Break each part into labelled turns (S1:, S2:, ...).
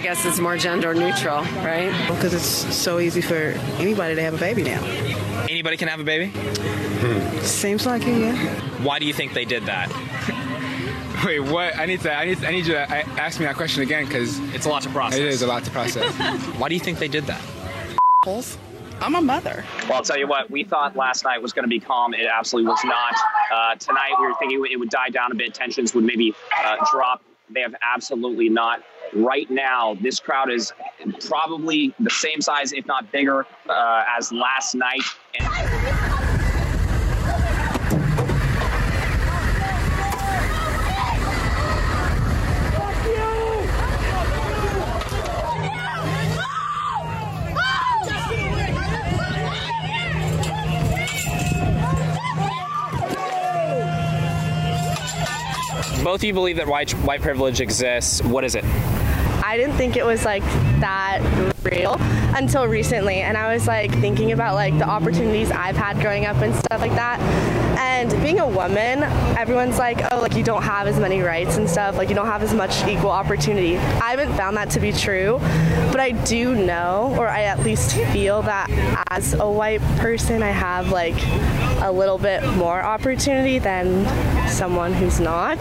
S1: I guess it's more gender neutral, right?
S2: Because it's so easy for anybody to have a baby now.
S3: Anybody can have a baby?
S2: Seems like it, yeah.
S3: Why do you think they did that?
S4: Wait, what? I need to. I need. I need you to ask me that question again because
S3: It's a lot to process.
S4: it is a lot to process.
S3: Why do you think they did that?
S2: I'm a mother.
S5: Well, I'll tell you what, we thought last night was going to be calm. It absolutely was not. Uh, tonight, we were thinking it would die down a bit. Tensions would maybe uh, drop. They have absolutely not. Right now, this crowd is probably the same size, if not bigger, uh, as last night. And
S3: Both of you believe that white white privilege exists. What is it?
S6: I didn't think it was like that real until recently and I was like thinking about like the opportunities I've had growing up and stuff like that. And being a woman, everyone's like, "Oh, like you don't have as many rights and stuff, like you don't have as much equal opportunity." I haven't found that to be true, but I do know or I at least feel that as a white person, I have like a little bit more opportunity than someone who's not.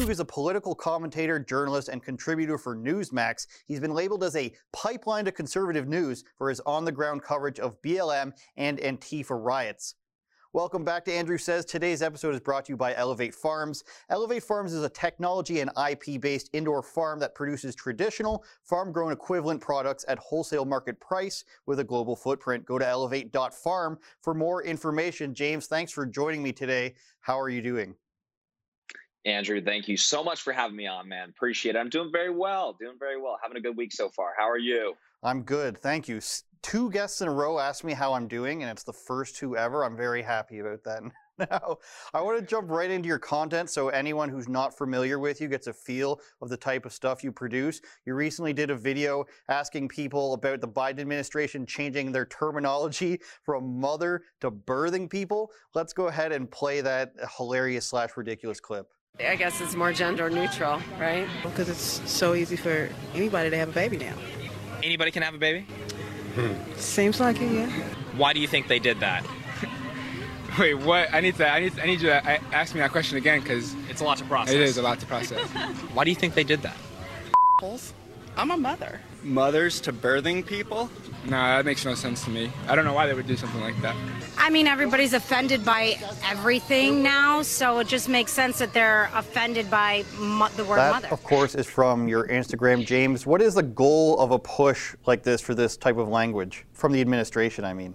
S7: Klug is a political commentator, journalist, and contributor for Newsmax. He's been labeled as a pipeline to conservative news for his on the ground coverage of BLM and Antifa riots. Welcome back to Andrew Says. Today's episode is brought to you by Elevate Farms. Elevate Farms is a technology and IP based indoor farm that produces traditional farm grown equivalent products at wholesale market price with a global footprint. Go to elevate.farm for more information. James, thanks for joining me today. How are you doing?
S5: Andrew, thank you so much for having me on, man. Appreciate it. I'm doing very well. Doing very well. Having a good week so far. How are you?
S7: I'm good, thank you. Two guests in a row asked me how I'm doing, and it's the first two ever. I'm very happy about that. Now, I want to jump right into your content so anyone who's not familiar with you gets a feel of the type of stuff you produce. You recently did a video asking people about the Biden administration changing their terminology from mother to birthing people. Let's go ahead and play that hilarious slash ridiculous clip.
S1: I guess it's more gender neutral, right?
S2: Because it's so easy for anybody to have a baby now.
S3: Anybody can have a baby?
S2: Seems like it, yeah.
S3: Why do you think they did that?
S4: Wait, what? I need to. I need. I need you to ask me that question again because
S3: It's a lot to process.
S4: it is a lot to process.
S3: Why do you think they did that?
S2: I'm a mother.
S8: Mothers to birthing people?
S4: no, that makes no sense to me. I don't know why they would do something like that.
S9: I mean, everybody's offended by everything now, so it just makes sense that they're offended by mo- the word
S7: That,
S9: mother.
S7: of course, is from your Instagram, James. What is the goal of a push like this for this type of language from the administration? I mean,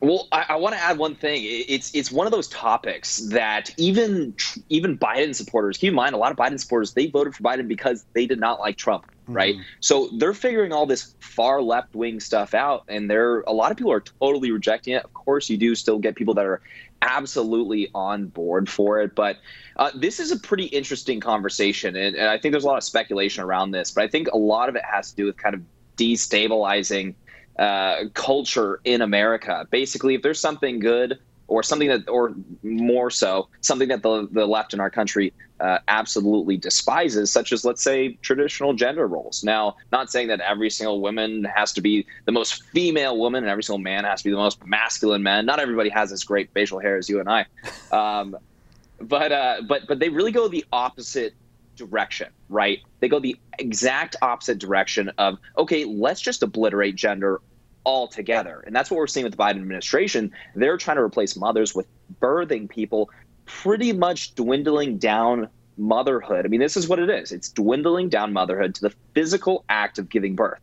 S5: Well, I, I want to add one thing. It's it's one of those topics that even even Biden supporters, keep in mind, a lot of Biden supporters they voted for Biden because they did not like Trump, right? So they're figuring all this far left wing stuff out, and there a lot of people are totally rejecting it. Of course, you do still get people that are absolutely on board for it, but uh, this is a pretty interesting conversation, and, and I think there's a lot of speculation around this. But I think a lot of it has to do with kind of destabilizing uh, culture in America. Basically, if there's something good or something that, or more so, something that the, the left in our country uh, absolutely despises, such as, let's say, traditional gender roles. Now, not saying that every single woman has to be the most female woman and every single man has to be the most masculine man. Not everybody has this great facial hair as you and I. Um, but uh, but but they really go the opposite direction, right? They go the exact opposite direction of okay, let's just obliterate gender altogether, and that's what we're seeing with the Biden administration. They're trying to replace mothers with birthing people, pretty much dwindling down motherhood. I mean, this is what it is. It's dwindling down motherhood to the physical act of giving birth,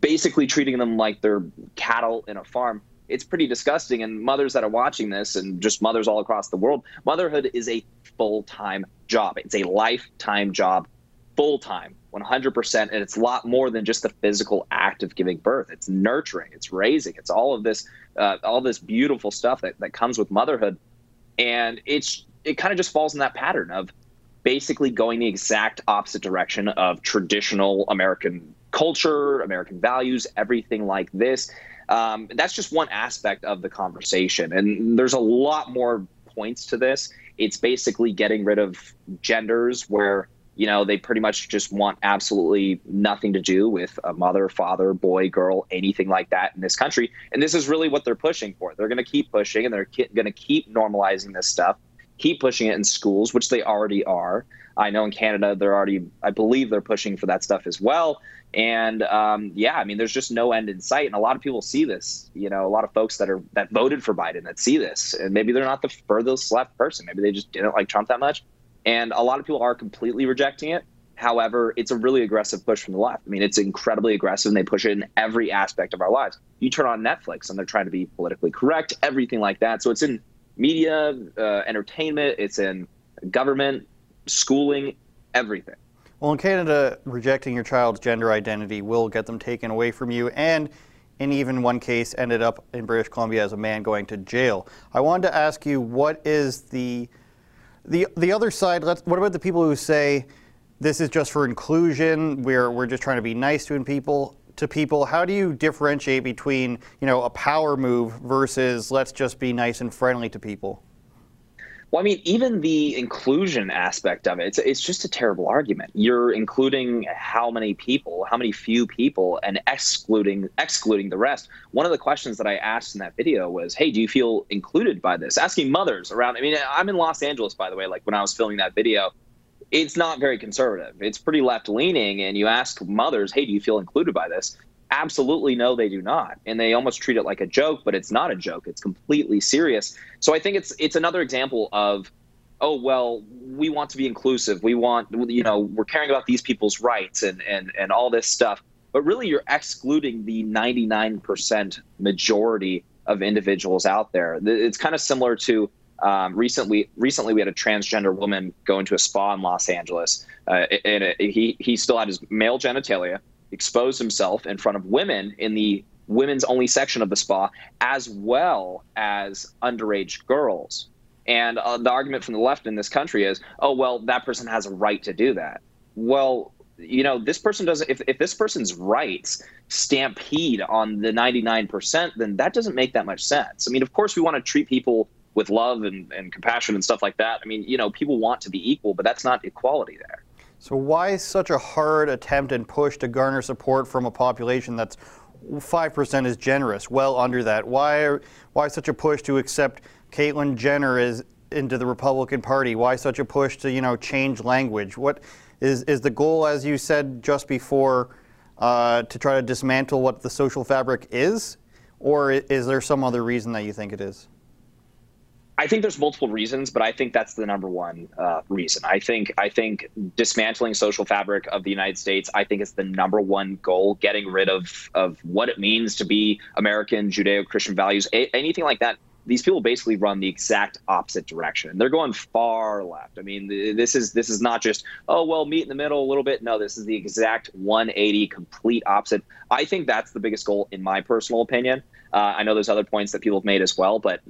S5: basically treating them like they're cattle in a farm it's pretty disgusting. And mothers that are watching this, and just mothers all across the world, motherhood is a full time job. It's a lifetime job, full time, 100%. And it's a lot more than just the physical act of giving birth. It's nurturing, it's raising, it's all of this, uh, all this beautiful stuff that, that comes with motherhood. And it's it kind of just falls in that pattern of basically going the exact opposite direction of traditional American culture, American values, everything like this. Um, that's just one aspect of the conversation, and there's a lot more points to this. It's basically getting rid of genders where you know they pretty much just want absolutely nothing to do with a mother, father, boy, girl, anything like that in this country. And this is really what they're pushing for. They're going to keep pushing, and they're going to keep normalizing this stuff, keep pushing it in schools, which they already are. I know in Canada they're already, I believe they're pushing for that stuff as well. And um, yeah, I mean, there's just no end in sight, and a lot of people see this. You know, a lot of folks that are that voted for Biden that see this, and maybe they're not the furthest left person. Maybe they just didn't like Trump that much, and a lot of people are completely rejecting it. However, it's a really aggressive push from the left. I mean, it's incredibly aggressive, and they push it in every aspect of our lives. You turn on Netflix, and they're trying to be politically correct, everything like that. So it's in media, uh, entertainment, it's in government, schooling, everything.
S7: Well, in Canada, rejecting your child's gender identity will get them taken away from you, and in even one case, ended up in British Columbia as a man going to jail. I wanted to ask you, what is the the the other side? Let's, what about the people who say this is just for inclusion? We're we're just trying to be nice to people to people. How do you differentiate between you know a power move versus let's just be nice and friendly to people?
S5: Well, I mean, even the inclusion aspect of it, it's, it's just a terrible argument. You're including how many people, how many few people, and excluding excluding the rest. One of the questions that I asked in that video was, "Hey, do you feel included by this?" Asking mothers around. I mean, I'm in Los Angeles, by the way. Like when I was filming that video, it's not very conservative. It's pretty left leaning, and you ask mothers, "Hey, do you feel included by this?" Absolutely no, they do not. And they almost treat it like a joke, but it's not a joke. It's completely serious. So I think it's it's another example of oh well we want to be inclusive we want you know we're caring about these people's rights and and and all this stuff but really you're excluding the 99% majority of individuals out there it's kind of similar to um, recently recently we had a transgender woman go into a spa in los angeles uh, and it, he he still had his male genitalia exposed himself in front of women in the women's only section of the spa, as well as underage girls. And uh, the argument from the left in this country is, oh, well, that person has a right to do that. Well, you know, this person doesn't, if, if this person's rights stampede on the 99%, then that doesn't make that much sense. I mean, of course, we want to treat people with love and, and compassion and stuff like that. I mean, you know, people want to be equal, but that's not equality there.
S7: So why such a hard attempt and push to garner support from a population that's 5% is generous, well under that? Why, why such a push to accept Caitlyn Jenner as into the Republican Party? Why such a push to, you know, change language? What is, is the goal, as you said just before, uh, to try to dismantle what the social fabric is? Or is there some other reason that you think it is?
S5: I think there's multiple reasons, but I think that's the number one uh, reason. I think I think dismantling social fabric of the United States. I think is the number one goal. Getting rid of of what it means to be American, Judeo-Christian values, a- anything like that. These people basically run the exact opposite direction. They're going far left. I mean, this is this is not just oh well, meet in the middle a little bit. No, this is the exact 180, complete opposite. I think that's the biggest goal, in my personal opinion. Uh, I know there's other points that people have made as well, but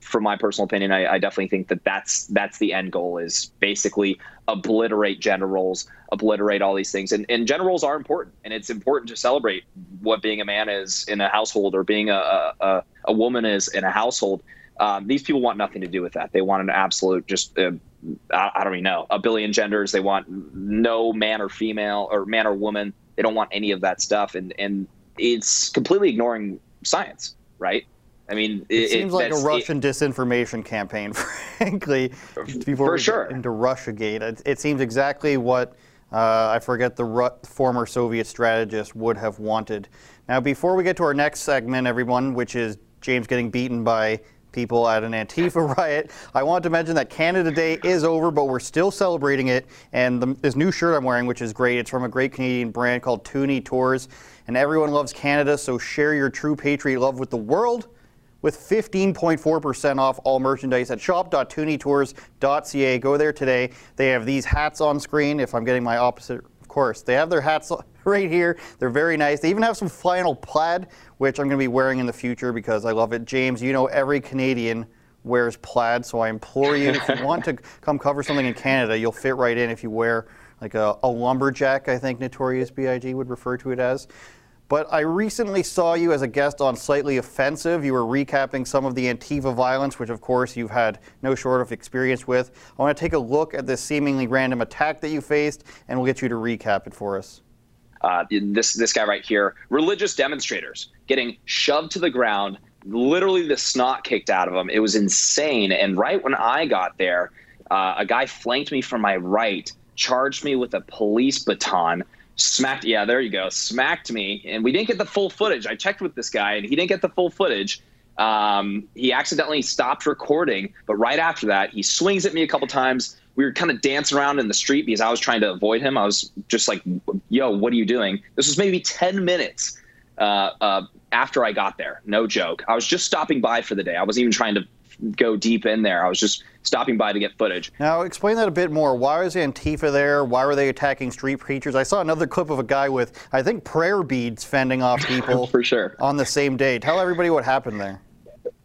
S5: from my personal opinion, I, I, definitely think that that's that's the end goal is basically obliterate gender roles, obliterate all these things. And, and gender roles are important, and it's important to celebrate what being a man is in a household or being a a, a woman is in a household. Um, these people want nothing to do with that. They want an absolute just. Uh, I, I don't even know a billion genders. They want no man or female or man or woman. They don't want any of that stuff, and and it's completely ignoring science, right? I mean,
S7: it, it seems like a Russian it, disinformation campaign, frankly.
S5: Before for sure.
S7: Into RussiaGate, it, it seems exactly what uh, I forget the Ru- former Soviet strategist would have wanted. Now, before we get to our next segment, everyone, which is James getting beaten by people at an Antifa riot. I want to mention that Canada Day is over, but we're still celebrating it. And the, this new shirt I'm wearing, which is great, it's from a great Canadian brand called Toonie Tours and everyone loves Canada, so share your true patriot love with the world with 15.4% off all merchandise at shop.toonietours.ca. Go there today. They have these hats on screen. If I'm getting my opposite, of course, they have their hats right here. They're very nice. They even have some flannel plaid, which I'm going to be wearing in the future because I love it. James, you know every Canadian wears plaid, so I implore you, if you want to come cover something in Canada, you'll fit right in if you wear like a, a lumberjack, I think Notorious B.I.G. would refer to it as. But I recently saw you as a guest on Slightly Offensive. You were recapping some of the Antifa violence, which of course you've had no short of experience with. I want to take a look at this seemingly random attack that you faced, and we'll get you to recap it for us.
S5: Uh, this this guy right here, religious demonstrators getting shoved to the ground, literally the snot kicked out of them. It was insane. And right when I got there, uh, a guy flanked me from my right, charged me with a police baton, smacked. Yeah, there you go. Smacked me, and we didn't get the full footage. I checked with this guy, and he didn't get the full footage. Um, he accidentally stopped recording, but right after that, he swings at me a couple times. We were kind of dancing around in the street because I was trying to avoid him. I was just like, "Yo, what are you doing?" This was maybe ten minutes uh, uh, after I got there. No joke. I was just stopping by for the day. I wasn't even trying to go deep in there. I was just stopping by to get footage.
S7: Now, explain that a bit more. Why was Antifa there? Why were they attacking street preachers? I saw another clip of a guy with, I think, prayer beads fending off people
S5: for sure
S7: on the same day. Tell everybody what happened there.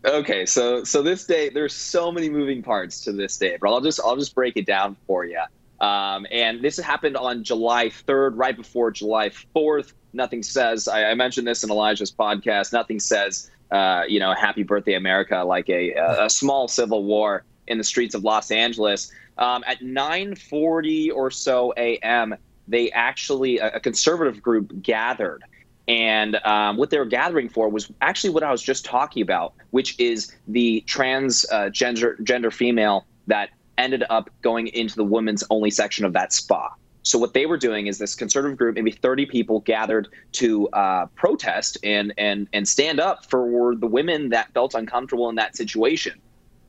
S5: Okay, so so this day there's so many moving parts to this day, but I'll just I'll just break it down for you. Um, and this happened on July 3rd, right before July 4th. Nothing says I, I mentioned this in Elijah's podcast. Nothing says uh, you know, Happy Birthday America, like a, a, small civil war in the streets of Los Angeles. Um, at 9:40 or so a.m., they actually a, a conservative group gathered, and um, what they were gathering for was actually what I was just talking about, which is the transgender uh, gender female that ended up going into the women's only section of that spa. So what they were doing is this conservative group, maybe 30 people, gathered to uh, protest and and and stand up for the women that felt uncomfortable in that situation.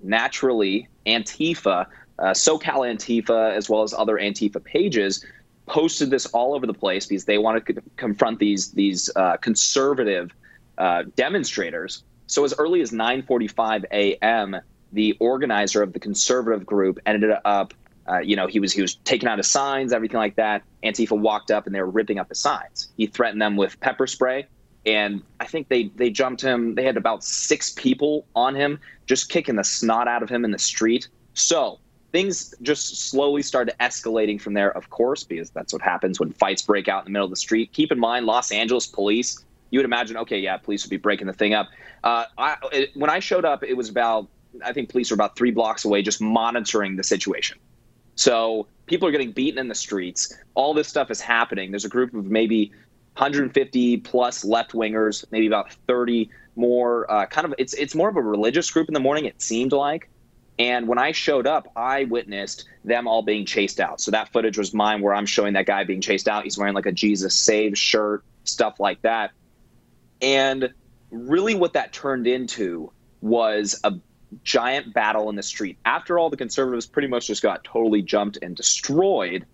S5: Naturally, Antifa, uh, SoCal Antifa, as well as other Antifa pages, posted this all over the place because they wanted to confront these these uh, conservative uh, demonstrators. So as early as 9:45 a.m., the organizer of the conservative group ended up uh, you know, he was he was taking out his signs, everything like that. Antifa walked up and they were ripping up his signs. He threatened them with pepper spray, and I think they they jumped him. They had about six people on him, just kicking the snot out of him in the street. So things just slowly started escalating from there. Of course, because that's what happens when fights break out in the middle of the street. Keep in mind, Los Angeles police. You would imagine, okay, yeah, police would be breaking the thing up. Uh, I, it, when I showed up, it was about I think police were about three blocks away, just monitoring the situation. So people are getting beaten in the streets. All this stuff is happening. There's a group of maybe 150 plus left wingers, maybe about 30 more. Uh, kind of, it's it's more of a religious group in the morning. It seemed like. And when I showed up, I witnessed them all being chased out. So that footage was mine, where I'm showing that guy being chased out. He's wearing like a Jesus Save shirt, stuff like that. And really, what that turned into was a giant battle in the street. After all, the conservatives pretty much just got totally jumped and destroyed.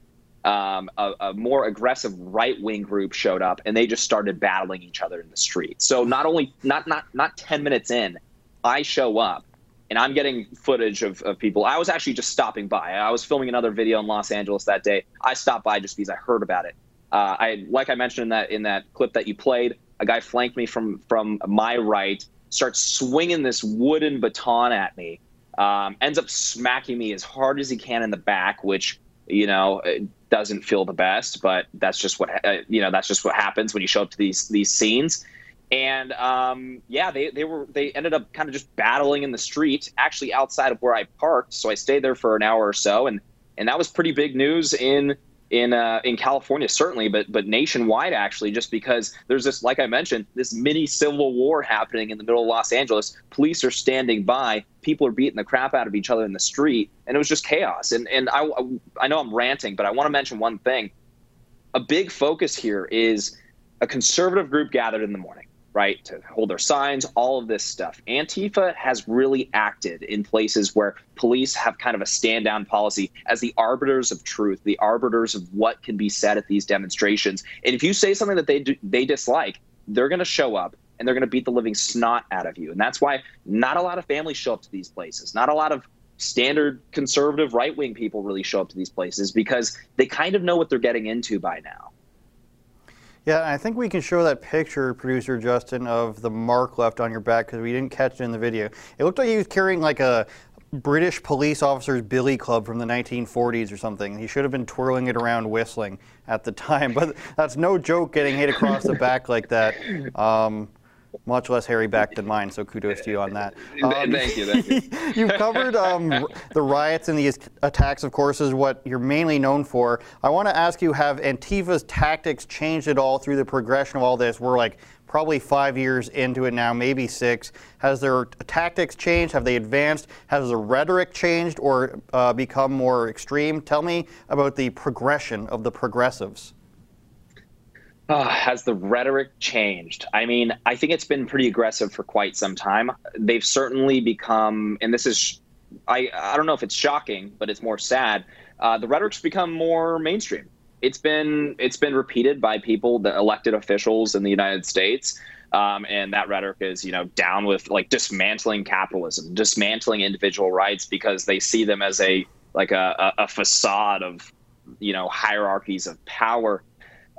S5: Um, a, a, more aggressive right wing group showed up, and they just started battling each other in the street. So not only not not not ten minutes in, I show up, and I'm getting footage of, of people. I was actually just stopping by. I was filming another video in Los Angeles that day. I stopped by just because I heard about it. Uh, I like I mentioned in that in that clip that you played. A guy flanked me from from my right starts swinging this wooden baton at me. Um, ends up smacking me as hard as he can in the back, which you know doesn't feel the best, but that's just what uh, you know. That's just what happens when you show up to these these scenes. And um, yeah, they they were they ended up kind of just battling in the street, actually outside of where I parked. So I stayed there for an hour or so, and and that was pretty big news in in uh, in California certainly, but but nationwide actually, just because there's this, like I mentioned, this mini civil war happening in the middle of Los Angeles. Police are standing by, people are beating the crap out of each other in the street, and it was just chaos. And and I I know I'm ranting, but I want to mention one thing. A big focus here is a conservative group gathered in the morning right, to hold their signs, all of this stuff. Antifa has really acted in places where police have kind of a stand down policy as the arbiters of truth, the arbiters of what can be said at these demonstrations. And if you say something that they do, they dislike, they're going to show up and they're going to beat the living snot out of you. And that's why not a lot of families show up to these places. Not a lot of standard conservative right wing people really show up to these places because they kind of know what they're getting into by now.
S7: Yeah, I think we can show that picture, producer Justin, of the mark left on your back because we didn't catch it in the video. It looked like he was carrying like a British police officer's billy club from the 1940s or something. He should have been twirling it around whistling at the time. But that's no joke getting hit across the back like that. Um, much less hairy back than mine, so kudos to you on that.
S5: Um, thank you. Thank you.
S7: you've covered um, the riots and these attacks, of course, is what you're mainly known for. I want to ask you, have Antifa's tactics changed at all through the progression of all this? We're like probably five years into it now, maybe six. Has their tactics changed? Have they advanced? Has the rhetoric changed or uh, become more extreme? Tell me about the progression of the progressives.
S5: Uh, has the rhetoric changed? I mean, I think it's been pretty aggressive for quite some time. They've certainly become, and this is, I, I don't know if it's shocking, but it's more sad. Uh, the rhetoric's become more mainstream. It's been it's been repeated by people, the elected officials in the United States, um, and that rhetoric is you know down with like dismantling capitalism, dismantling individual rights because they see them as a like a, a, a facade of you know hierarchies of power.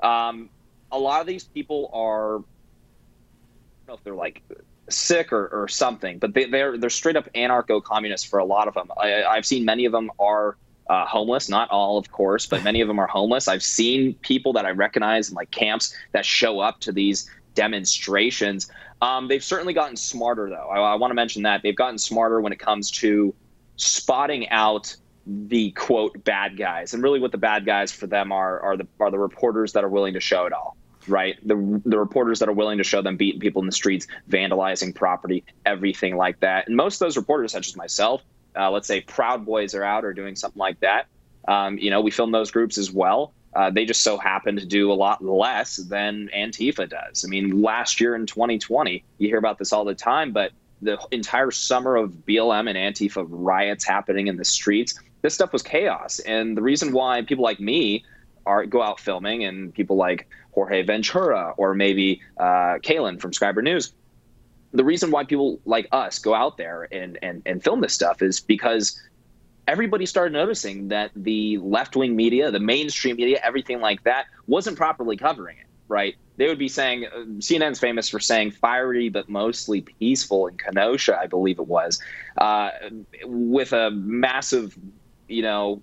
S5: Um, a lot of these people are, I don't know if they're like sick or, or something, but they, they're they're straight up anarcho communists for a lot of them. I, I've seen many of them are uh, homeless. Not all, of course, but many of them are homeless. I've seen people that I recognize in like camps that show up to these demonstrations. Um, they've certainly gotten smarter, though. I, I want to mention that they've gotten smarter when it comes to spotting out the quote bad guys, and really what the bad guys for them are are the are the reporters that are willing to show it all right? The, the reporters that are willing to show them beating people in the streets, vandalizing property, everything like that. And most of those reporters, such as myself, uh, let's say Proud Boys are out or doing something like that. Um, you know, we film those groups as well. Uh, they just so happen to do a lot less than Antifa does. I mean, last year in 2020, you hear about this all the time, but the entire summer of BLM and Antifa riots happening in the streets, this stuff was chaos. And the reason why people like me are go out filming and people like Jorge Ventura or maybe uh, Kalen from Scriber News, the reason why people like us go out there and, and, and film this stuff is because everybody started noticing that the left wing media, the mainstream media, everything like that wasn't properly covering it, right? They would be saying, uh, CNN's famous for saying fiery but mostly peaceful in Kenosha, I believe it was, uh, with a massive, you know,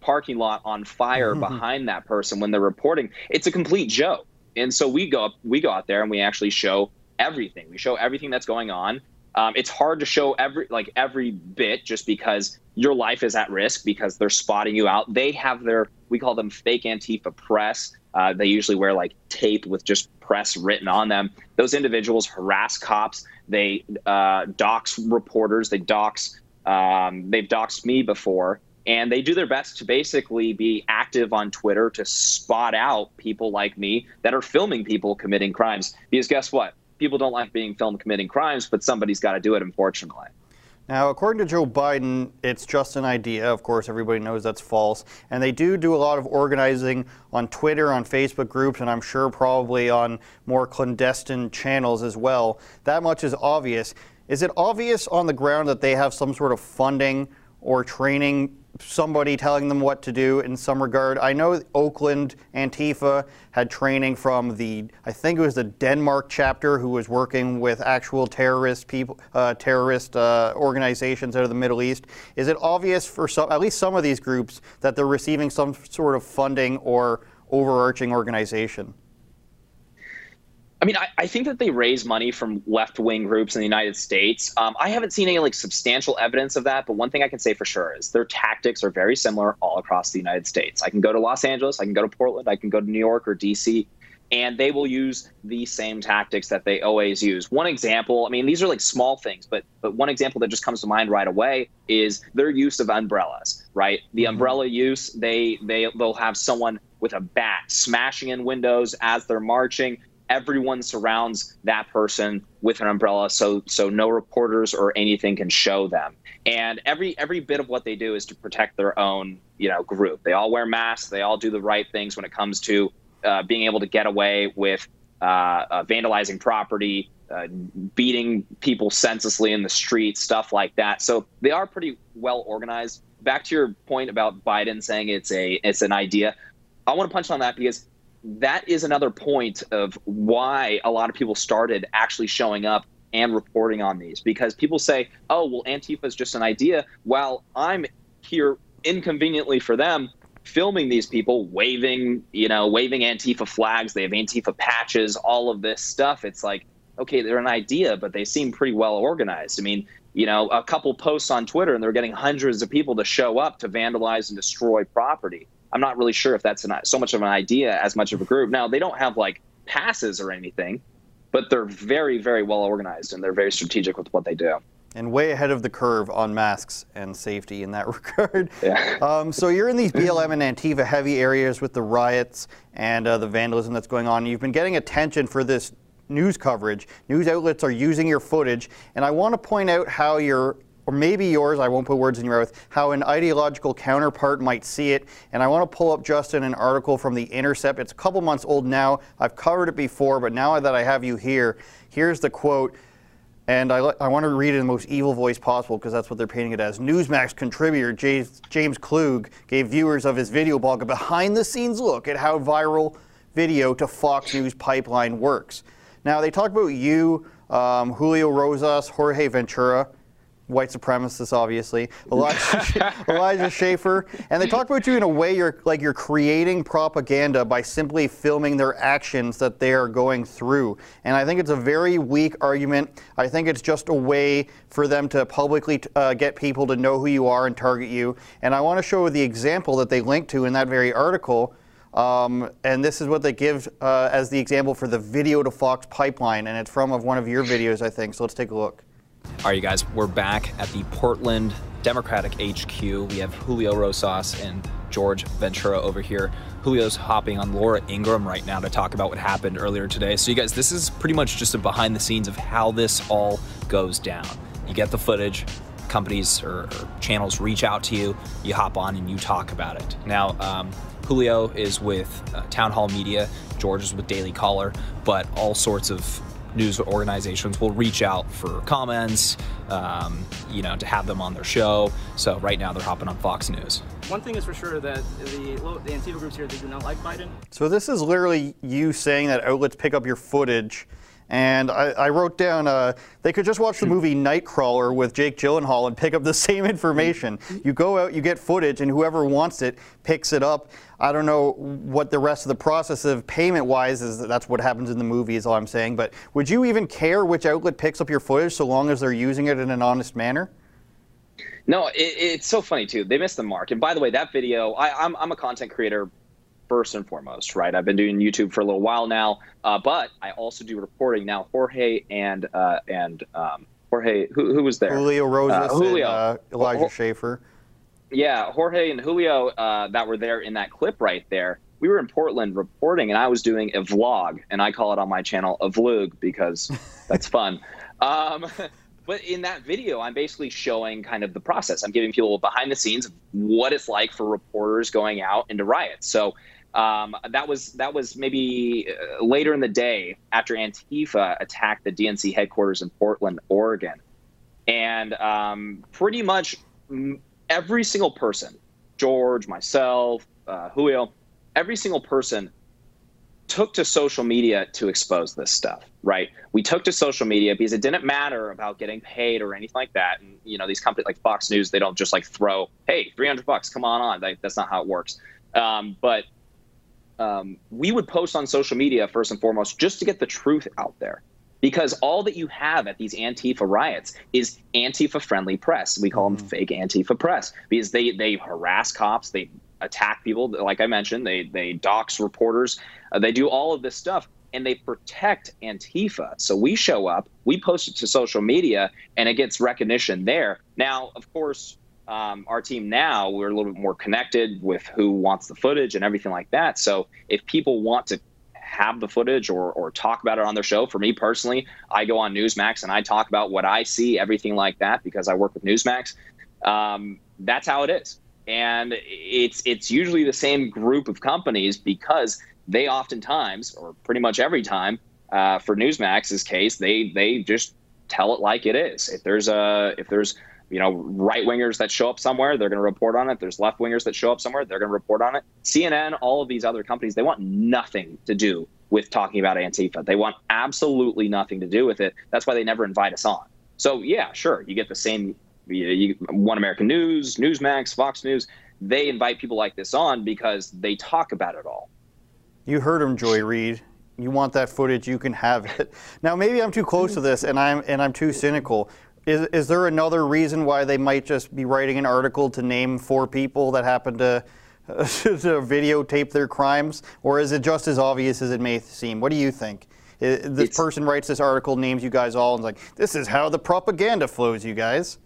S5: parking lot on fire mm-hmm. behind that person when they're reporting. It's a complete joke. And so we go up, we go out there and we actually show everything. We show everything that's going on. Um, it's hard to show every like every bit just because your life is at risk because they're spotting you out. They have their we call them fake Antifa press. Uh, they usually wear like tape with just press written on them. Those individuals harass cops. They uh, dox reporters. They dox. Um, they've doxed me before, and they do their best to basically be active on Twitter to spot out people like me that are filming people committing crimes. Because guess what? people don't like being filmed committing crimes, but somebody's got to do it, unfortunately.
S7: Now, according to Joe Biden, it's just an idea. Of course, everybody knows that's false. And they do do a lot of organizing on Twitter, on Facebook groups, and I'm sure probably on more clandestine channels as well. That much is obvious. Is it obvious on the ground that they have some sort of funding or training somebody telling them what to do in some regard. I know Oakland Antifa had training from the, I think it was the Denmark chapter, who was working with actual terrorist people, uh, terrorist uh, organizations out of the Middle East. Is it obvious for some, at least some of these groups, that they're receiving some sort of funding or overarching organization?
S5: I mean, I, I, think that they raise money from left wing groups in the United States. Um, I haven't seen any like substantial evidence of that, but one thing I can say for sure is their tactics are very similar all across the United States. I can go to Los Angeles, I can go to Portland, I can go to New York or DC, and they will use the same tactics that they always use. One example, I mean, these are like small things, but but one example that just comes to mind right away is their use of umbrellas. Right, the mm-hmm. umbrella use they they they'll have someone with a bat smashing in windows as they're marching everyone surrounds that person with an umbrella so so no reporters or anything can show them. And every every bit of what they do is to protect their own you know group. They all wear masks. They all do the right things when it comes to uh, being able to get away with uh, uh, vandalizing property uh, beating people senselessly in the street stuff like that. So they are pretty well organized. Back to your point about biden saying it's a it's an idea i want to punch on that because that is another point of why a lot of people started actually showing up and reporting on these because people say, oh, well, Antifa is just an idea. While I'm here inconveniently for them filming these people waving, you know, waving Antifa flags. They have Antifa patches, all of this stuff. It's like, okay, they're an idea, but they seem pretty well organized. I mean, you know, a couple posts on Twitter and they're getting hundreds of people to show up to vandalize and destroy property. I'm not really sure if that's an, so much of an idea as much of a group. Now, they don't have like passes or anything, but they're very, very well organized and they're very strategic with what they do.
S7: And way ahead of the curve on masks and safety in that regard.
S5: Yeah.
S7: Um, so you're in these BLM and Antifa heavy areas with the riots and uh, the vandalism that's going on. You've been getting attention for this news coverage. News outlets are using your footage, and I want to point out how your or maybe yours, I won't put words in your mouth, how an ideological counterpart might see it. And I want to pull up, Justin, an article from The Intercept. It's a couple months old now. I've covered it before, but now that I have you here, here's the quote. And I, I want to read it in the most evil voice possible because that's what they're painting it as. Newsmax contributor James, James Klug gave viewers of his video blog a behind the scenes look at how viral video to Fox News pipeline works. Now, they talk about you, um, Julio Rosas, Jorge Ventura, white supremacists, obviously, Elijah, Elijah Schaffer, and they talk about you in a way you're like you're creating propaganda by simply filming their actions that they are going through. And I think it's a very weak argument. I think it's just a way for them to publicly uh, get people to know who you are and target you. And I want to show the example that they link to in that very article. Um, and this is what they give uh, as the example for the video to Fox pipeline, and it's from of one of your videos, I think. So let's take a look.
S3: All right, you guys, we're back at the Portland Democratic HQ. We have Julio Rosas and George Ventura over here. Julio's hopping on Laura Ingraham right now to talk about what happened earlier today. So, you guys, this is pretty much just a behind the scenes of how this all goes down. You get the footage, companies or, or channels reach out to you, you hop on and you talk about it. Now, um, Julio is with uh, Townhall Media, George is with Daily Caller, but all sorts of news organizations will reach out for comments, um, you know, to have them on their show. So right now they're hopping on Fox News.
S10: One thing is for sure that the, the Antifa groups here, they do not like Biden.
S7: So this is literally you saying that outlets pick up your footage and I, I wrote down uh, they could just watch the movie Nightcrawler with Jake Gyllenhaal and pick up the same information. You go out, you get footage, and whoever wants it picks it up. I don't know what the rest of the process of payment wise is. That's what happens in the movie, is all I'm saying. But would you even care which outlet picks up your footage so long as they're using it in an honest manner?
S5: No, it, it's so funny too. They missed the mark. And by the way, that video, I, I'm, I'm a content creator first and foremost, right? I've been doing YouTube for a little while now, uh, but I also do reporting now. Jorge and uh, and um, Jorge, who, who was there?
S7: Julio Rosas, uh, Julio, and, uh, Elijah Schaffer.
S5: Yeah, Jorge and Julio uh, that were there in that clip right there. We were in Portland reporting, and I was doing a vlog, and I call it on my channel a vlog because that's fun. Um, but in that video, I'm basically showing kind of the process. I'm giving people behind the scenes of what it's like for reporters going out into riots. So um, that was that was maybe uh, later in the day after Antifa attacked the DNC headquarters in Portland, Oregon, and um, pretty much every single person, George, myself, uh, Julio, every single person took to social media to expose this stuff. Right? We took to social media because it didn't matter about getting paid or anything like that. And you know, these companies like Fox News, they don't just like throw, "Hey, three hundred bucks, come on on." Like, that's not how it works. Um, but um, we would post on social media first and foremost just to get the truth out there because all that you have at these antifa riots is antifa friendly press. We call them mm-hmm. fake antifa press because they they harass cops they attack people. Like i mentioned they they dox reporters. Uh, they do all of this stuff and they protect antifa. So we show up we post it to social media and it gets recognition there. Now of course um, our team now we're a little bit more connected with who wants the footage and everything like that. So if people want to have the footage or, or talk about it on their show, for me personally, I go on Newsmax and I talk about what I see, everything like that, because I work with Newsmax. Um, that's how it is, and it's it's usually the same group of companies because they oftentimes, or pretty much every time, uh, for Newsmax's case, they they just tell it like it is. If there's a if there's you know, right wingers that show up somewhere, they're going to report on it. There's left wingers that show up somewhere, they're going to report on it. CNN, all of these other companies, they want nothing to do with talking about Antifa. They want absolutely nothing to do with it. That's why they never invite us on. So yeah, sure, you get the same. You, you, One American News, Newsmax, Fox News. They invite people like this on because they talk about it all.
S7: You heard him, Joy Reid. You want that footage, you can have it. Now, maybe I'm too close to this, and I'm and I'm too cynical. Is, is there another reason why they might just be writing an article to name four people that happen to, to videotape their crimes? Or is it just as obvious as it may seem? What do you think? This it's, person writes this article, names you guys all, and like, this is how the propaganda flows, you guys.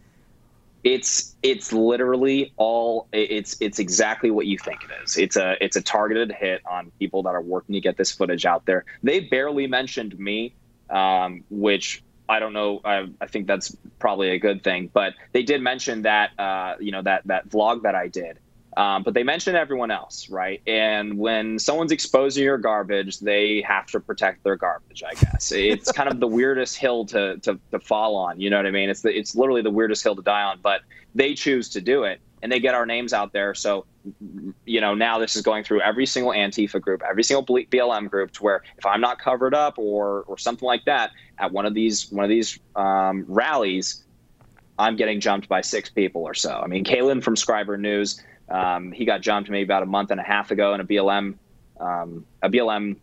S5: It's it's literally all it's it's exactly what you think it is. It's a it's a targeted hit on people that are working to get this footage out there. They barely mentioned me, um, which I don't know. I, I, think that's probably a good thing. But they did mention that, uh, you know, that that vlog that I did. Um, but they mentioned everyone else, right? And when someone's exposing your garbage, they have to protect their garbage. I guess it's kind of the weirdest hill to, to to fall on. You know what I mean? It's the, it's literally the weirdest hill to die on. But they choose to do it, and they get our names out there. So you know, now this is going through every single Antifa group, every single BLM group, to where if I'm not covered up or or something like that at one of these one of these um, rallies, I'm getting jumped by six people or so. I mean, Kalen from Scriber News, um, he got jumped maybe about a month and a half ago in a BLM um, a BLM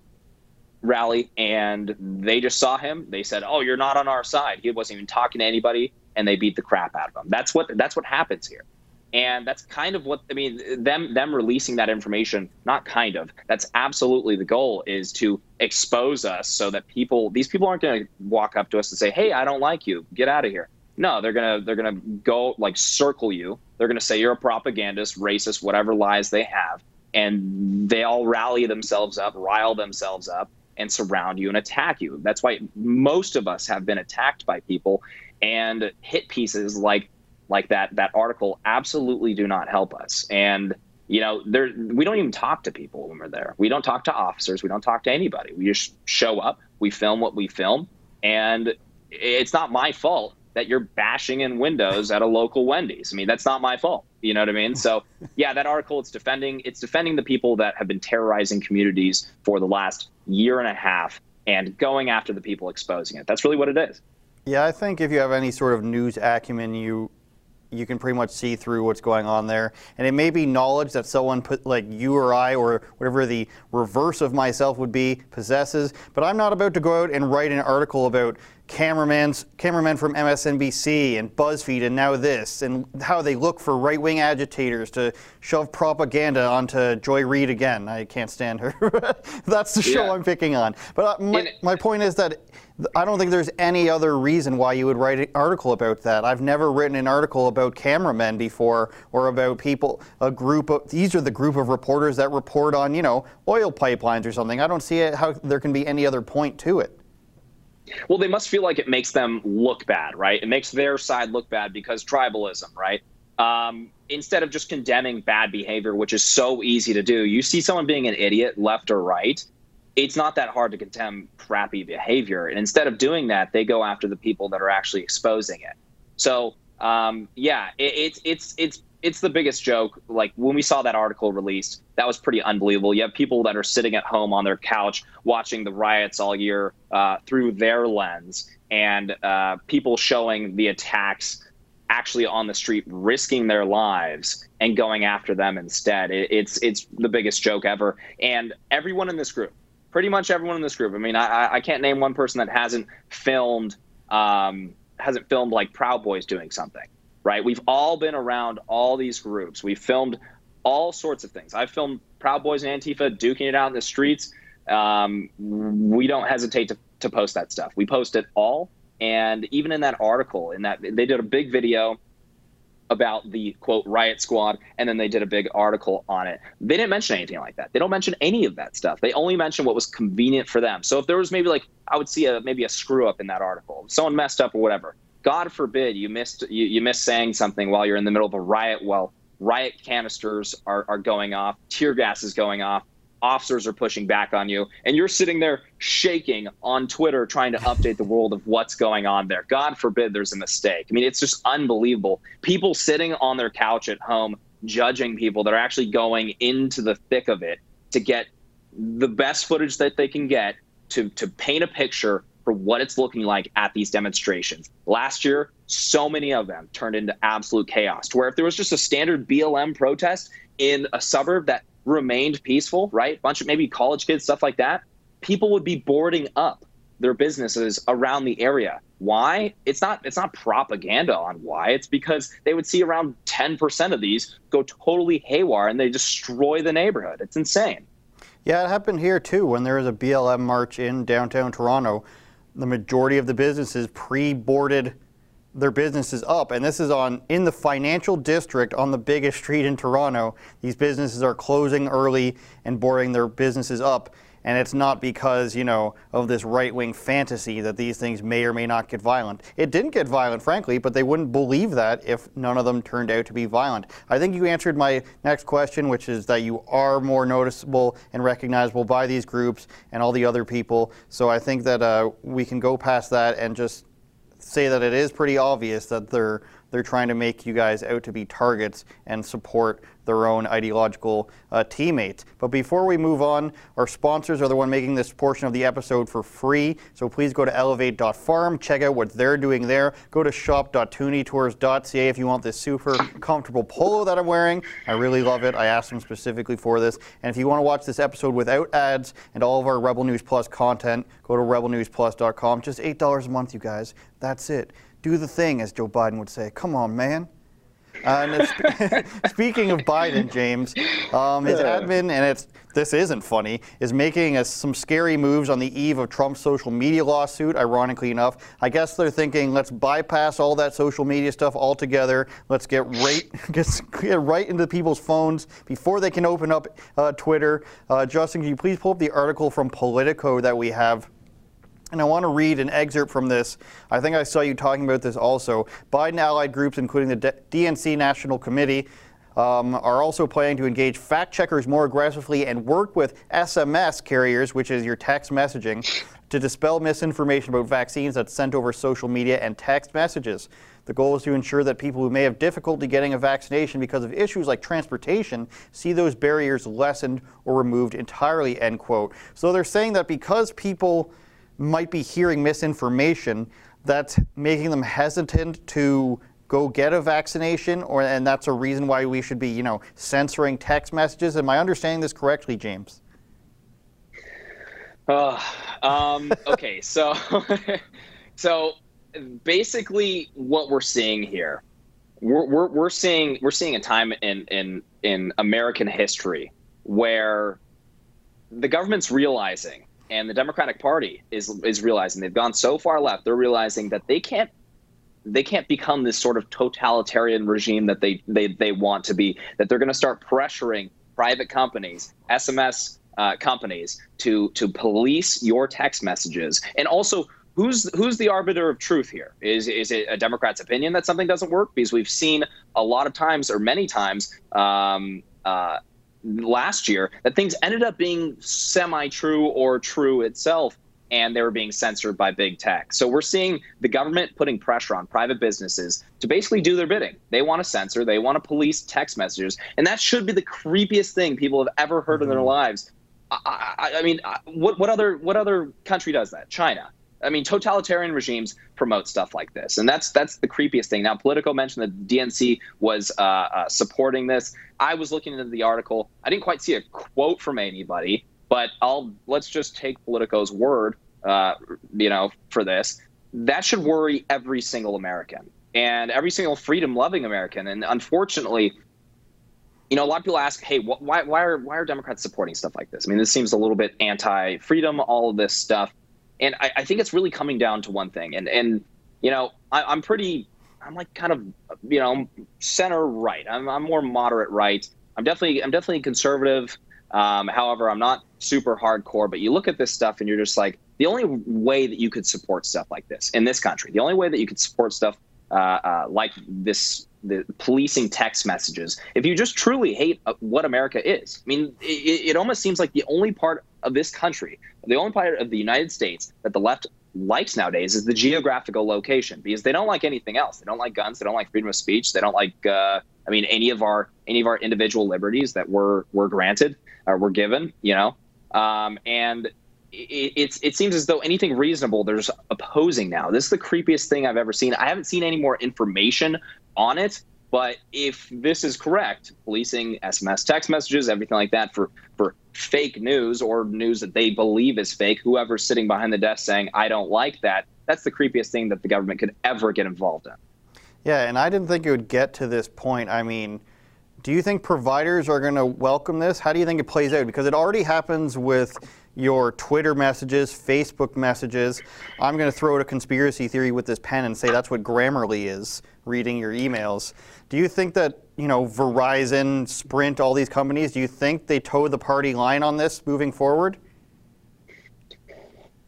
S5: rally, and they just saw him. They said, "Oh, you're not on our side." He wasn't even talking to anybody, and they beat the crap out of him. That's what that's what happens here and that's kind of what i mean them them releasing that information not kind of that's absolutely the goal is to expose us so that people these people aren't going to walk up to us and say hey i don't like you. Get out of here. No they're going to they're going to go like circle you. They're going to say you're a propagandist racist whatever lies they have. And they all rally themselves up rile themselves up and surround you and attack you. That's why most of us have been attacked by people and hit pieces like like that that article absolutely do not help us. And you know, there we don't even talk to people when we're there. We don't talk to officers. We don't talk to anybody. We just show up. We film what we film, and it's not my fault that you're bashing in windows at a local Wendy's. I mean, that's not my fault. You know what I mean? So, yeah, that article it's defending it's defending the people that have been terrorizing communities for the last year and a half and going after the people exposing it. That's really what it is.
S7: Yeah, I think if you have any sort of news acumen, you you can pretty much see through what's going on there. And it may be knowledge that someone put like you or I or whatever the reverse of myself would be possesses. But I'm not about to go out and write an article about cameraman's cameramen from MSNBC and BuzzFeed and now this and how they look for right-wing agitators to shove propaganda onto Joy Reid again. I can't stand her. That's the show yeah. I'm picking on. But uh, my, my point is that I don't think there's any other reason why you would write an article about that. I've never written an article about cameramen before or about people, a group of, these are the group of reporters that report on, you know, oil pipelines or something. I don't see how there can be any other point to it.
S5: Well, they must feel like it makes them look bad, right? It makes their side look bad because tribalism, right? Um, instead of just condemning bad behavior, which is so easy to do, you see someone being an idiot, left or right, it's not that hard to condemn crappy behavior. And instead of doing that, they go after the people that are actually exposing it. So um, yeah, it, it's it's it's it's the biggest joke. Like when we saw that article released, that was pretty unbelievable. You have people that are sitting at home on their couch watching the riots all year uh, through their lens, and uh, people showing the attacks actually on the street, risking their lives and going after them instead. It, it's it's the biggest joke ever. And everyone in this group, pretty much everyone in this group. I mean, I, I can't name one person that hasn't filmed um, hasn't filmed like Proud Boys doing something, right? We've all been around all these groups. We've filmed all sorts of things. I've filmed Proud Boys and Antifa duking it out in the streets. Um, we don't hesitate to, to post that stuff. We post it all. And even in that article, in that they did a big video about the quote riot squad and then they did a big article on it they didn't mention anything like that they don't mention any of that stuff they only mention what was convenient for them so if there was maybe like i would see a maybe a screw up in that article someone messed up or whatever god forbid you missed you, you saying something while you're in the middle of a riot while riot canisters are, are going off tear gas is going off officers are pushing back on you, and you're sitting there shaking on Twitter trying to update the world of what's going on there. God forbid there's a mistake. I mean, it's just unbelievable. People sitting on their couch at home judging people that are actually going into the thick of it to get the best footage that they can get to to paint a picture for what it's looking like at these demonstrations. Last year, so many of them turned into absolute chaos. To where if there was just a standard BLM protest in a suburb that remained peaceful, right? Bunch of maybe college kids, stuff like that, people would be boarding up their businesses around the area. Why? It's not it's not propaganda on why. It's because they would see around 10% of these go totally haywire and they destroy the neighborhood. It's insane.
S7: Yeah, it happened here too when there was a BLM march in downtown Toronto. The majority of the businesses pre-boarded their businesses up and this is on in the financial district on the biggest street in Toronto. These businesses are closing early and boarding their businesses up and it's not because, you know, of this right-wing fantasy that these things may or may not get violent. It didn't get violent, frankly, but they wouldn't believe that if none of them turned out to be violent. I think you answered my next question, which is that you are more noticeable and recognizable by these groups and all the other people. So I think that uh, we can go past that and just say that it is pretty obvious that they're they're trying to make you guys out to be targets and support their own ideological uh, teammates. But before we move on, our sponsors are the one making this portion of the episode for free. So please go to elevate.farm, check out what they're doing there. Go to shop.tooneytours.ca if you want this super comfortable polo that I'm wearing. I really love it. I asked them specifically for this. And if you want to watch this episode without ads and all of our Rebel News Plus content, go to rebelnewsplus.com. Just $8 a month, you guys. That's it. Do the thing, as Joe Biden would say. Come on, man. Uh, speaking of Biden, James, um, his admin, and it's this isn't funny, is making a, some scary moves on the eve of Trump's social media lawsuit. Ironically enough, I guess they're thinking, let's bypass all that social media stuff altogether. Let's get right get, get right into people's phones before they can open up uh, Twitter. Uh, Justin, can you please pull up the article from Politico that we have? And I want to read an excerpt from this. I think I saw you talking about this also. Biden allied groups, including the DNC National Committee, um, are also planning to engage fact checkers more aggressively and work with SMS carriers, which is your text messaging, to dispel misinformation about vaccines that's sent over social media and text messages. The goal is to ensure that people who may have difficulty getting a vaccination because of issues like transportation see those barriers lessened or removed entirely, end quote. So they're saying that because people might be hearing misinformation that's making them hesitant to go get a vaccination or and that's a reason why we should be you know censoring text messages. Am i understanding this correctly james?
S5: Uh, um, okay so so basically what we're seeing here we're, we're, we're seeing we're seeing a time in in in american history where the government's realizing and the Democratic Party is is realizing they've gone so far left. They're realizing that they can't they can't become this sort of totalitarian regime that they they they want to be. That they're going to start pressuring private companies, SMS uh, companies, to to police your text messages, and also. Who's who's the arbiter of truth here? Is is it a Democrat's opinion that something doesn't work? Because we've seen a lot of times, or many times, um, uh, last year that things ended up being semi true or true itself and they were being censored by big tech. So we're seeing the government putting pressure on private businesses to basically do their bidding. They want to censor, they want to police text messages, and that should be the creepiest thing people have ever heard in their mm-hmm. lives. I, I, I mean, what what other what other country does that? China. I mean, totalitarian regimes promote stuff like this, and that's that's the creepiest thing. Now, Politico mentioned that DNC was uh, uh, supporting this. I was looking into the article. I didn't quite see a quote from anybody, but I'll let's just take Politico's word, uh, you know, for this. That should worry every single American and every single freedom-loving American. And unfortunately, you know, a lot of people ask, "Hey, wh- why why are why are Democrats supporting stuff like this?" I mean, this seems a little bit anti-freedom, all of this stuff and I, I, think it's really coming down to one thing. And and you know, I, am pretty, I'm like kind of you know center right. I'm, I'm more moderate right. I'm definitely I'm definitely conservative. Um, however, I'm not super hardcore. But you look at this stuff and you're just like, the only way that you could support stuff like this in this country, the only way that you could support stuff uh, uh, like this the policing text messages. If you just truly hate uh, what America is, I mean, it, it almost seems like the only part of this country, the only part of the United States that the left likes nowadays is the geographical location because they don't like anything else. They don't like guns. They don't like freedom of speech. They don't like, uh, I mean, any of our any of our individual liberties that were were granted or were given. You know, um, and it, it's it seems as though anything reasonable they're opposing now. This is the creepiest thing I've ever seen. I haven't seen any more information on it, but if this is correct, policing SMS text messages, everything like that for for fake news or news that they believe is fake, whoever's sitting behind the desk saying I don't like that, that's the creepiest thing that the government could ever get involved in.
S7: Yeah, and I didn't think it would get to this point. I mean, do you think providers are going to welcome this? How do you think it plays out? Because it already happens with your Twitter messages, Facebook messages. I'm going to throw out a conspiracy theory with this pen and say that's what Grammarly is, reading your emails. Do you think that, you know, Verizon, Sprint, all these companies, do you think they toe the party line on this moving forward?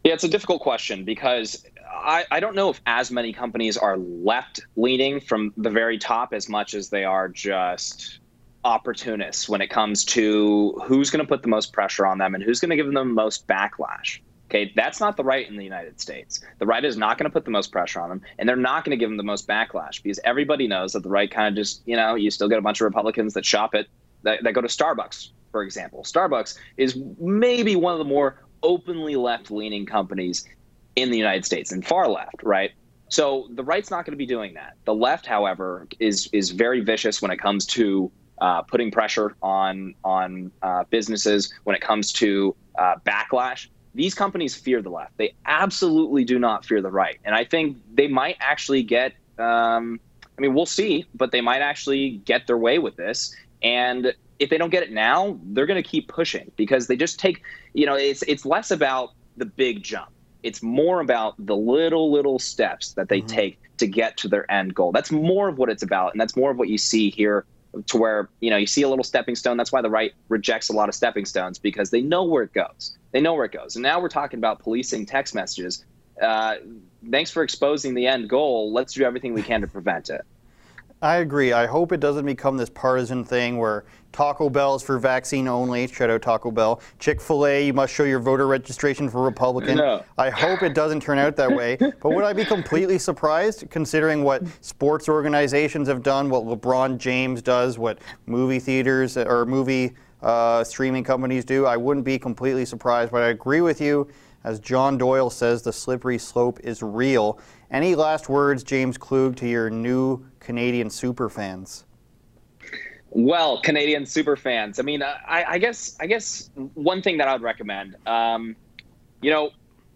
S5: Yeah, it's a difficult question because I, I don't know if as many companies are left leaning from the very top as much as they are just opportunists when it comes to who's going to put the most pressure on them and who's going to give them the most backlash. Okay, that's not the right in the United States. The right is not going to put the most pressure on them, and they're not going to give them the most backlash because everybody knows that the right kind of just, you know, you still get a bunch of Republicans that shop it, that, that go to Starbucks, for example. Starbucks is maybe one of the more openly left leaning companies in the United States and far left, right? So the right's not going to be doing that. The left, however, is is very vicious when it comes to uh, putting pressure on on uh, businesses when it comes to uh, backlash. These companies fear the left. They absolutely do not fear the right, and I think they might actually get. Um, I mean, we'll see, but they might actually get their way with this. And if they don't get it now, they're going to keep pushing because they just take. You know, it's it's less about the big jump. It's more about the little little steps that they mm-hmm. take to get to their end goal. That's more of what it's about, and that's more of what you see here to where you know you see a little stepping stone. That's why the right rejects a lot of stepping stones because they know where it goes. They know where it goes. And now we're talking about policing text messages. Uh, thanks for exposing the end goal. Let's do everything we can to prevent it.
S7: I agree. I hope it doesn't become this partisan thing where Taco Bell is for vaccine only. Shout out Taco Bell. Chick fil A, you must show your voter registration for Republican.
S5: No.
S7: I hope it doesn't turn out that way. But would I be completely surprised considering what sports organizations have done, what LeBron James does, what movie theaters or movie uh, streaming companies do? I wouldn't be completely surprised, but I agree with you. As John Doyle says, the slippery slope is real. Any last words, James Klug, to your new Canadian super fans?
S5: Well, Canadian super fans. I mean, I, I guess I guess one thing that I would recommend, um, you know,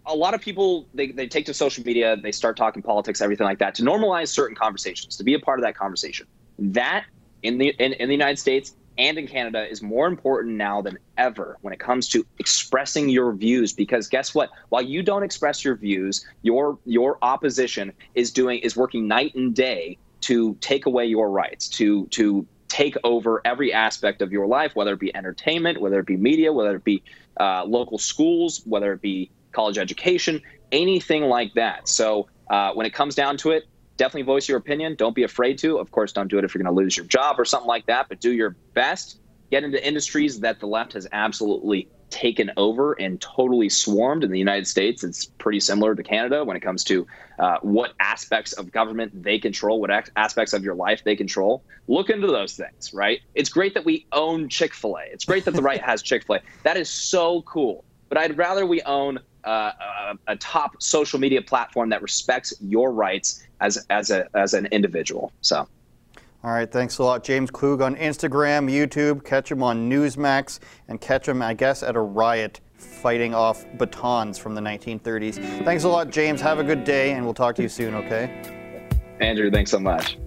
S5: a lot of people they, they take to social media, they start talking politics, everything like that, to normalize certain conversations, to be a part of that conversation. That in the in, in the United States and in Canada is more important now than ever when it comes to expressing your views because guess what while you don't express your views your your opposition is doing is working night and day to take away your rights, to to take over every aspect of your life, whether it be entertainment, whether it be media, whether it be uh, local schools, whether it be college education, anything like that. So uh, when it comes down to it, definitely voice your opinion. Don't be afraid to. Of course, don't do it if you're going to lose your job or something like that, but do your best. Get into industries that the left has absolutely taken over and totally swarmed in the United States. It's pretty similar to Canada when it comes to uh, what aspects of government they control, what aspects of your life they control. Look into those things, right? It's great that we own Chick fil A. It's great that the right has Chick fil A. That is so cool. But I'd rather we own uh, a, a, top social media platform that respects your rights as, as, a, as an individual. So.
S7: All right, thanks a lot. James Klug on Instagram, YouTube. Catch him on Newsmax and catch him, I guess, at a riot fighting off batons from the 1930s. Thanks a lot, James. Have a good day, and we'll talk to you soon, okay?
S5: Andrew, thanks so much.